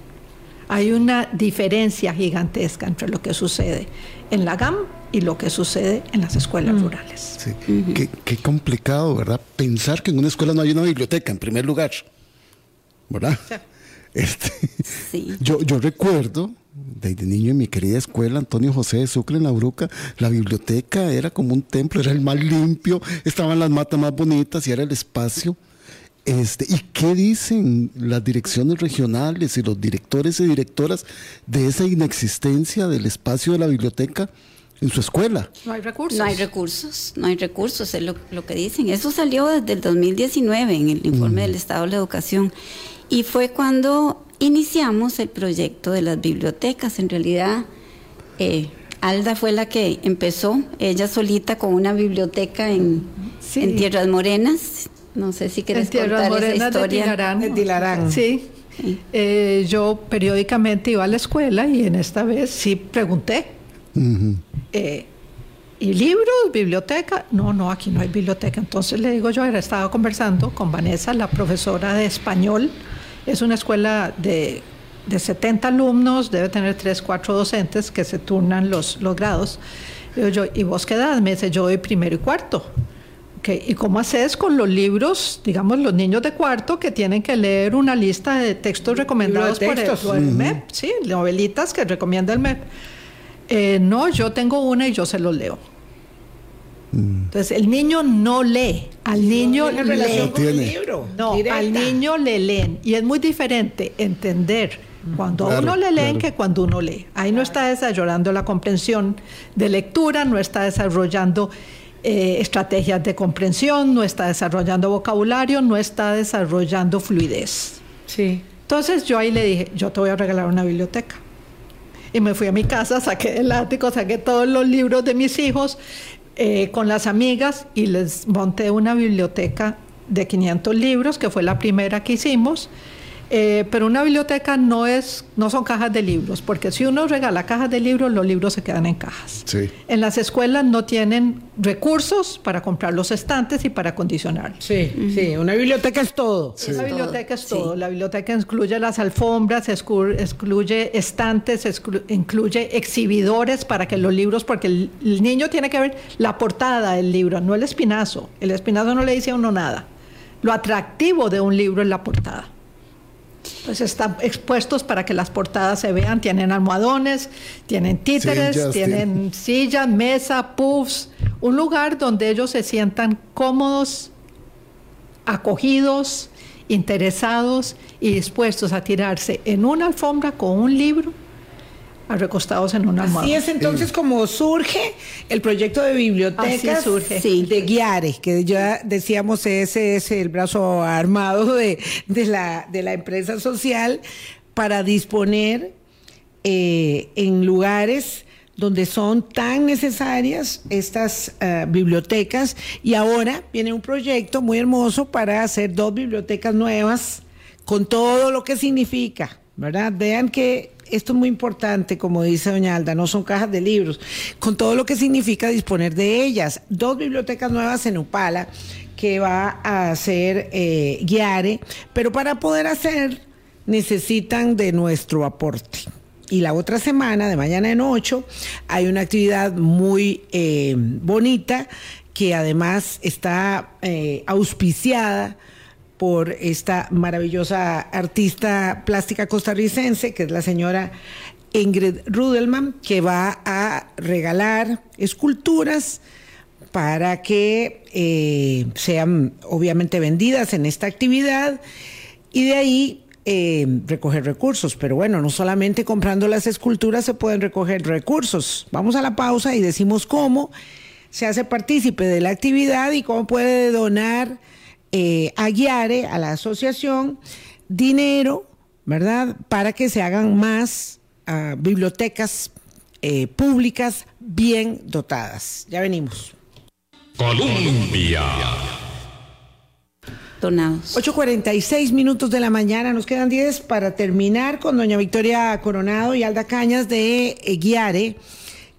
Hay una diferencia gigantesca entre lo que sucede en la GAM y lo que sucede en las escuelas rurales. Sí. qué, qué complicado, ¿verdad? Pensar que en una escuela no hay una biblioteca, en primer lugar. ¿Verdad? Este, Sí. yo, yo recuerdo, desde niño en mi querida escuela, Antonio José de Sucre en La Bruca, la biblioteca era como un templo, era el más limpio, estaban las matas más bonitas y era el espacio Este, ¿Y qué dicen las direcciones regionales y los directores y directoras de esa inexistencia del espacio de la biblioteca en su escuela? No hay recursos. No hay recursos, no hay recursos, es lo, lo que dicen. Eso salió desde el 2019 en el informe del Estado de la Educación. Y fue cuando iniciamos el proyecto de las bibliotecas. En realidad, eh, Alda fue la que empezó, ella solita con una biblioteca en, Sí. en Tierras Morenas. No sé si quieres contar esa Morenas de historia. Tilarán. De Tilarán. Sí. Sí. Eh, yo periódicamente iba a la escuela y en esta vez sí pregunté. Eh, ¿Y libros? ¿Biblioteca? No, no, aquí no hay biblioteca. Entonces le digo yo, estaba conversando con Vanessa, la profesora de español. Es una escuela de, de 70 alumnos, debe tener 3, 4 docentes que se turnan los, los grados. Le digo yo, ¿y vos qué edad? Me dice, yo doy primero y cuarto. ¿Y cómo haces con los libros, digamos, los niños de cuarto que tienen que leer una lista de textos recomendados por el, textos. por el MEP? Sí, novelitas que recomienda el MEP. Eh, no, yo tengo una y yo se los leo. Entonces, el niño no lee, al niño Tiene relación lee. con el libro. No, directa. al niño le leen. Y es muy diferente entender cuando a Claro, uno le leen claro. que cuando uno lee. Ahí no está desarrollando la comprensión de lectura, no está desarrollando eh, estrategias de comprensión, no está desarrollando vocabulario, no está desarrollando fluidez. Sí. Entonces yo ahí le dije, yo te voy a regalar una biblioteca. Y me fui a mi casa, saqué el ático, saqué todos los libros de mis hijos eh, con las amigas y les monté una biblioteca de 500 libros, que fue la primera que hicimos. Eh, pero una biblioteca no es, no son cajas de libros, porque si uno regala cajas de libros, los libros se quedan en cajas. Sí. En las escuelas no tienen recursos para comprar los estantes y para acondicionarlos. Sí, sí, una biblioteca es todo. La biblioteca es Sí. todo. La biblioteca incluye las alfombras, exclu- excluye estantes, exclu- incluye exhibidores para que los libros, porque el, el niño tiene que ver la portada del libro, no el espinazo. El espinazo no le dice a uno nada. Lo atractivo de un libro es la portada. Pues están expuestos para que las portadas se vean. Tienen almohadones, tienen títeres, Sillas, tienen sillas, mesa, puffs. Un lugar donde ellos se sientan cómodos, acogidos, interesados y dispuestos a tirarse en una alfombra con un libro, recostados en una almohada. Así es entonces como surge el proyecto de bibliotecas Así surge. Sí, de Guiare, que ya decíamos ese es el brazo armado de, de la, de la empresa social para disponer eh, en lugares donde son tan necesarias estas eh, bibliotecas y ahora viene un proyecto muy hermoso para hacer dos bibliotecas nuevas con todo lo que significa, ¿verdad? Vean que esto es muy importante, como dice doña Alda, no son cajas de libros, con todo lo que significa disponer de ellas. Dos bibliotecas nuevas en Upala que va a hacer eh, Guiare, pero para poder hacer necesitan de nuestro aporte. Y la otra semana, de mañana en 8, hay una actividad muy eh, bonita que además está eh, auspiciada por esta maravillosa artista plástica costarricense, que es la señora Ingrid Rudelman, que va a regalar esculturas para que eh, sean obviamente vendidas en esta actividad y de ahí eh, recoger recursos. Pero bueno, no solamente comprando las esculturas se pueden recoger recursos. Vamos a la pausa y decimos cómo se hace partícipe de la actividad y cómo puede donar eh, a Guiare, a la asociación, dinero, ¿verdad? Para que se hagan más ah, bibliotecas eh, públicas bien dotadas. Ya venimos. Colombia. Donados. 8.46 minutos de la mañana, nos quedan 10 para terminar con doña Victoria Coronado y Alda Cañas de eh, Guiare,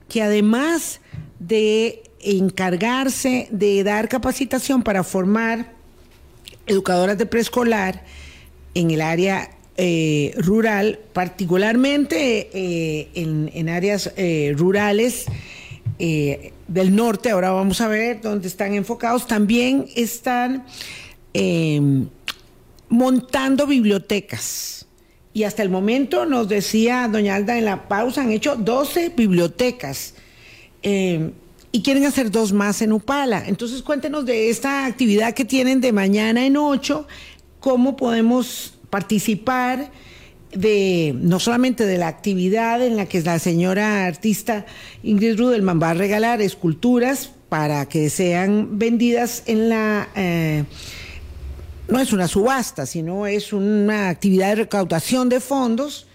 que además de encargarse de dar capacitación para formar educadoras de preescolar en el área eh, rural, particularmente eh, en, en áreas eh, rurales del norte, ahora vamos a ver dónde están enfocados, también están eh, montando bibliotecas. Y hasta el momento nos decía doña Alda en la pausa, han hecho 12 bibliotecas. Eh, y quieren hacer dos más en Upala. Entonces cuéntenos de esta actividad que tienen de mañana en 8 cómo podemos participar de no solamente de la actividad en la que la señora artista Ingrid Rudelman va a regalar esculturas para que sean vendidas en la eh, no es una subasta, sino es una actividad de recaudación de fondos.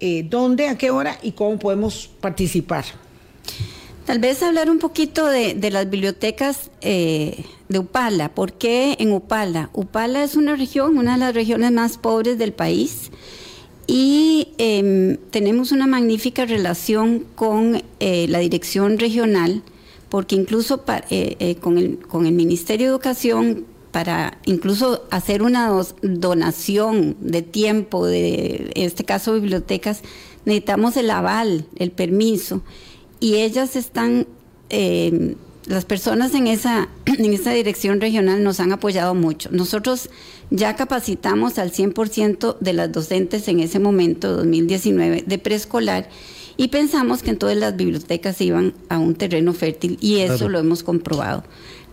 Eh, ¿Dónde, a qué hora y cómo podemos participar? Tal vez hablar un poquito de, las bibliotecas eh, de Upala. ¿Por qué en Upala? Upala es una región, una de las regiones más pobres del país y em, tenemos una magnífica relación con eh, la dirección regional porque incluso con, el, con el Ministerio de Educación para incluso hacer una donación de tiempo, de en este caso bibliotecas, necesitamos el aval, el permiso, y ellas están, eh, las personas en esa, en esa dirección regional nos han apoyado mucho. Nosotros ya capacitamos al 100% de las docentes en ese momento, 2019, de preescolar, y pensamos que entonces las bibliotecas iban a un terreno fértil, y eso lo hemos comprobado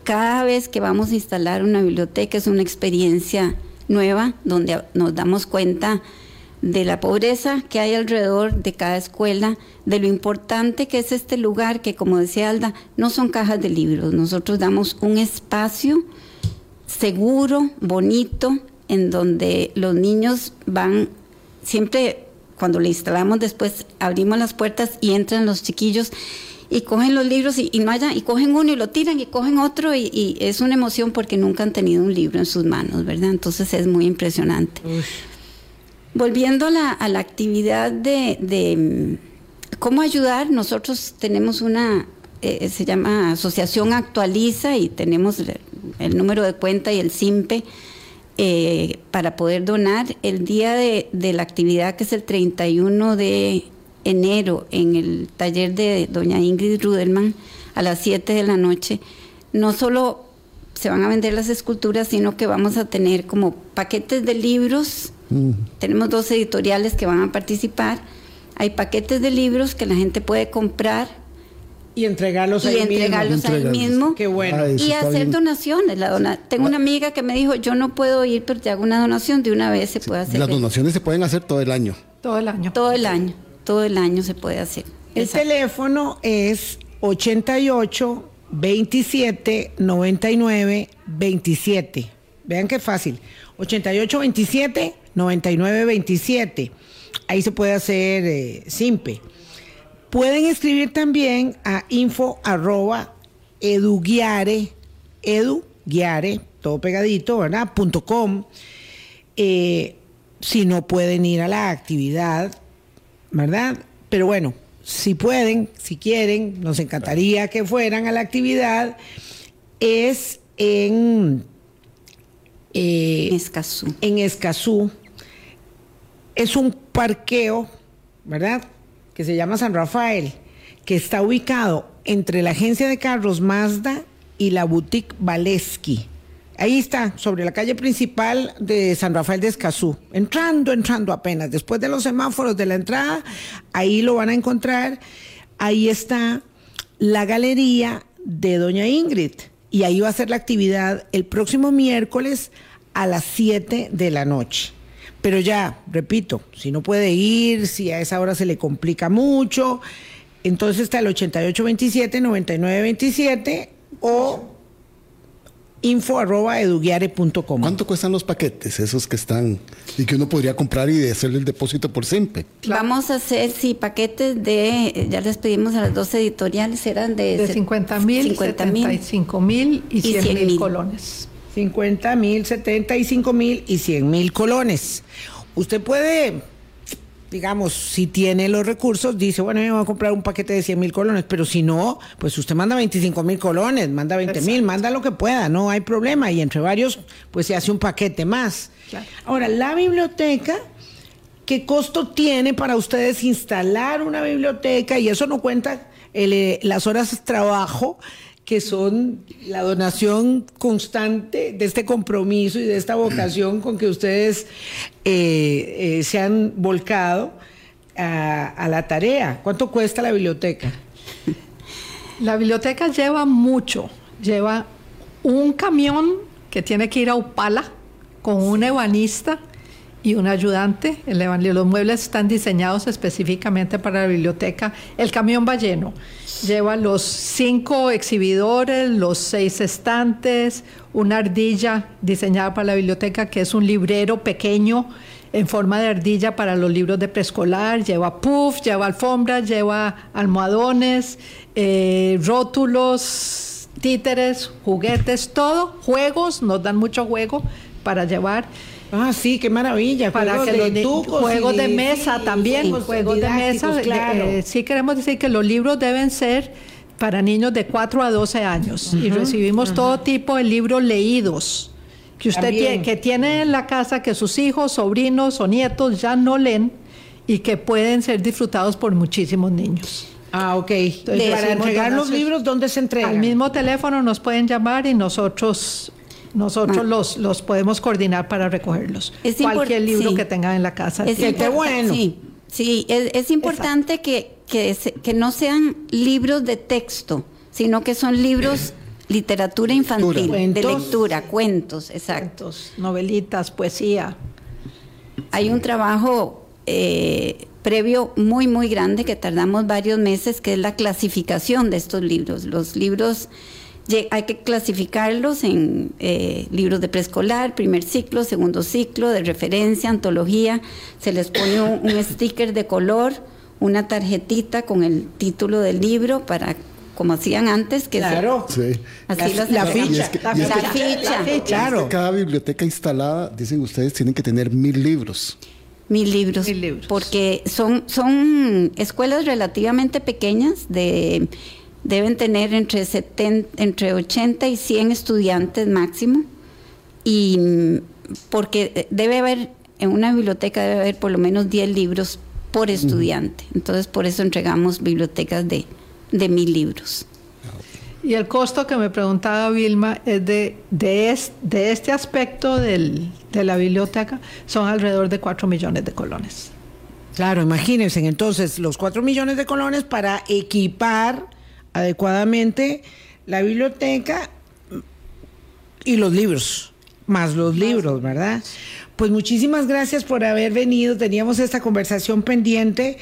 cada vez que vamos a instalar una biblioteca es una experiencia nueva donde nos damos cuenta de la pobreza que hay alrededor de cada escuela, de lo importante que es este lugar, que como decía Alda, no son cajas de libros, nosotros damos un espacio seguro, bonito, en donde los niños van, siempre cuando le instalamos después abrimos las puertas y entran los chiquillos y cogen los libros y, no hayan, y cogen uno y lo tiran y cogen otro y, es una emoción porque nunca han tenido un libro en sus manos, ¿verdad? Entonces es muy impresionante. Volviendo a la, a la actividad de, de, mm, cómo ayudar, nosotros tenemos una, eh, se llama Asociación Actualiza y tenemos el, número de cuenta y el SIMPE. Eh, para poder donar el día de, de, la actividad que es el 31 de enero en el taller de doña Ingrid Rudelman a las 7 de la noche, no solo se van a vender las esculturas, sino que vamos a tener como paquetes de libros. Mm. Tenemos dos editoriales que van a participar. Hay paquetes de libros que la gente puede comprar y entregarlos, y entregarlos ahí mismo. Qué bueno. y hacer donaciones. La dona Tengo una amiga que me dijo, yo no puedo ir, pero te hago una donación. De una vez se puede hacer. Las donaciones se pueden hacer todo el año. Todo el año. Todo el año todo el año se puede hacer. El teléfono es 88 27 99 27. Vean qué fácil. 88 27 99 27. Ahí se puede hacer eh, simple. Pueden escribir también a info arroba eduguiare, eduguiare, todo pegadito, ¿verdad? Punto com. Eh, si no pueden ir a la actividad, ¿verdad? Pero bueno, si pueden, si quieren, nos encantaría que fueran a la actividad. Es en... Eh, Escazú. En Escazú. Es un parqueo, ¿verdad? Que se llama San Rafael, que está ubicado entre la agencia de carros Mazda y la boutique Valesky. Ahí está, sobre la calle principal de San Rafael de Escazú. Entrando, entrando apenas. Después de los semáforos de la entrada, ahí lo van a encontrar. Ahí está la galería de Doña Ingrid. Y ahí va a ser la actividad el próximo miércoles a las 7 de la noche. Pero ya, repito, si no puede ir, si a esa hora se le complica mucho, entonces está el 8827-9927 o info.eduguiare.com. ¿Cuánto cuestan los paquetes, esos que están y que uno podría comprar y hacerle el depósito por siempre? Vamos a hacer, sí, paquetes de, ya les pedimos a las dos editoriales, eran de, de 50 mil, 75 mil y 100 mil colones. 50 mil, 75 mil y 100 mil colones. Usted puede digamos, si tiene los recursos, dice, bueno, yo voy a comprar un paquete de 100 mil colones, pero si no, pues usted manda 25 mil colones, manda 20 mil, manda lo que pueda, no hay problema. Y entre varios, pues se hace un paquete más. Ahora, la biblioteca, ¿qué costo tiene para ustedes instalar una biblioteca? Y eso no cuenta eh, las horas de trabajo que son la donación constante de este compromiso y de esta vocación con que ustedes eh, eh, se han volcado a, la tarea. ¿Cuánto cuesta la biblioteca? La biblioteca lleva mucho, lleva un camión que tiene que ir a Upala con un ebanista y un ayudante. Los muebles están diseñados específicamente para la biblioteca. El camión va lleno. Lleva los cinco exhibidores, los seis estantes, una ardilla diseñada para la biblioteca, que es un librero pequeño en forma de ardilla para los libros de preescolar. Lleva puff, lleva alfombras, lleva almohadones, eh, rótulos, títeres, juguetes, todo. Juegos, nos dan mucho juego para llevar. Ah, sí, qué maravilla. Para que los juegos de mesa también, juegos de mesa. Claro. Eh, sí queremos decir que los libros deben ser para niños de 4 a 12 años y recibimos todo tipo de libros leídos que usted tiene, que tiene en la casa que sus hijos, sobrinos o nietos ya no leen y que pueden ser disfrutados por muchísimos niños. Ah, ok. para entregar los libros, ¿dónde se entregan? Al mismo teléfono nos pueden llamar y nosotros nosotros ah. los, los podemos coordinar para recogerlos. Es Cualquier libro que tengan en la casa. Es bueno. Sí, sí es, importante que, que, que, no sean libros de texto, sino que son libros literatura infantil, de lectura, cuentos, exacto. novelitas, poesía. Hay un trabajo eh, previo muy, muy grande que tardamos varios meses, que es la clasificación de estos libros. Los libros hay que clasificarlos en eh, libros de preescolar, primer ciclo, segundo ciclo, de referencia, antología. Se les pone un, sticker de color, una tarjetita con el título del libro para como hacían antes que claro sí. así la, ficha, la, ficha claro cada biblioteca instalada dicen ustedes tienen que tener mil libros mil libros, mil libros. porque son son escuelas relativamente pequeñas de deben tener entre, 70, entre 80 y 100 estudiantes máximo, y porque debe haber, en una biblioteca debe haber por lo menos 10 libros por estudiante. Entonces, por eso entregamos bibliotecas de, de mil libros. Y el costo que me preguntaba Vilma es de, de, de este aspecto del, de la biblioteca, son alrededor de 4 millones de colones. Claro, imagínense entonces los 4 millones de colones para equipar adecuadamente la biblioteca y los libros, más los libros, ¿verdad? Pues muchísimas gracias por haber venido. Teníamos esta conversación pendiente.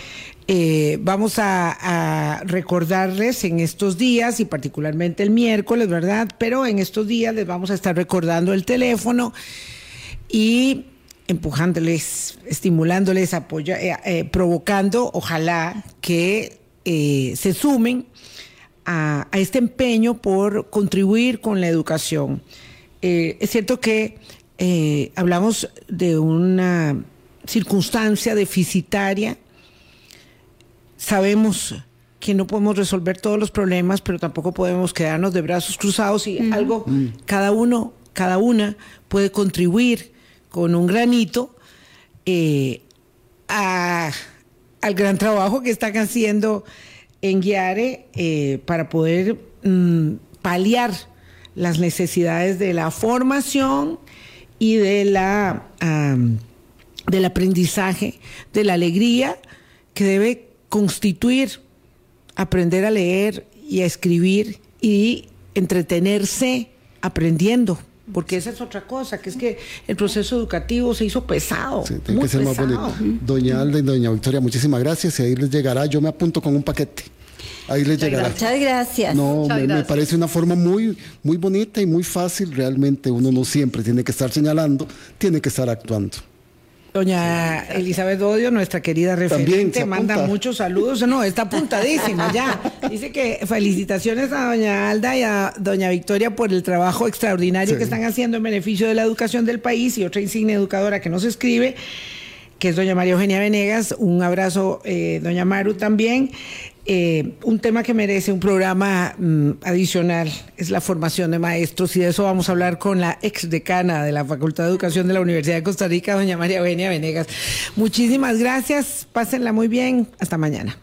Eh, vamos a, recordarles en estos días y particularmente el miércoles, ¿verdad? Pero en estos días les vamos a estar recordando el teléfono y empujándoles, estimulándoles, apoyo, eh, eh, provocando, ojalá que se sumen a, este empeño por contribuir con la educación. Eh, es cierto que eh, hablamos de una circunstancia deficitaria, sabemos que no podemos resolver todos los problemas, pero tampoco podemos quedarnos de brazos cruzados y algo, mm. cada uno, cada una puede contribuir con un granito eh, al gran trabajo que están haciendo en Guiare eh, para poder mm, paliar las necesidades de la formación y de la, del aprendizaje, de la alegría que debe constituir aprender a leer y a escribir y entretenerse aprendiendo porque esa es otra cosa, que es que el proceso educativo se hizo pesado. Sí, tiene que ser más bonito. Doña Alda y Doña Victoria, muchísimas gracias y ahí les llegará, yo me apunto con un paquete. Ahí les llegará. Muchas gracias. No, me, parece una forma muy, muy bonita y muy fácil. Realmente uno no siempre tiene que estar señalando, tiene que estar actuando. Doña Elizabeth Odio, nuestra querida referente, manda muchos saludos. No, está apuntadísima ya. Dice que felicitaciones a doña Alda y a doña Victoria por el trabajo extraordinario que están haciendo en beneficio de la educación del país y otra insignia educadora que nos escribe que es doña María Eugenia Venegas. Un abrazo, eh, doña Maru, también. Eh, un tema que merece un programa mm, adicional es la formación de maestros y de eso vamos a hablar con la ex decana de la Facultad de Educación de la Universidad de Costa Rica, doña María Eugenia Venegas. Muchísimas gracias, pásenla muy bien, hasta mañana.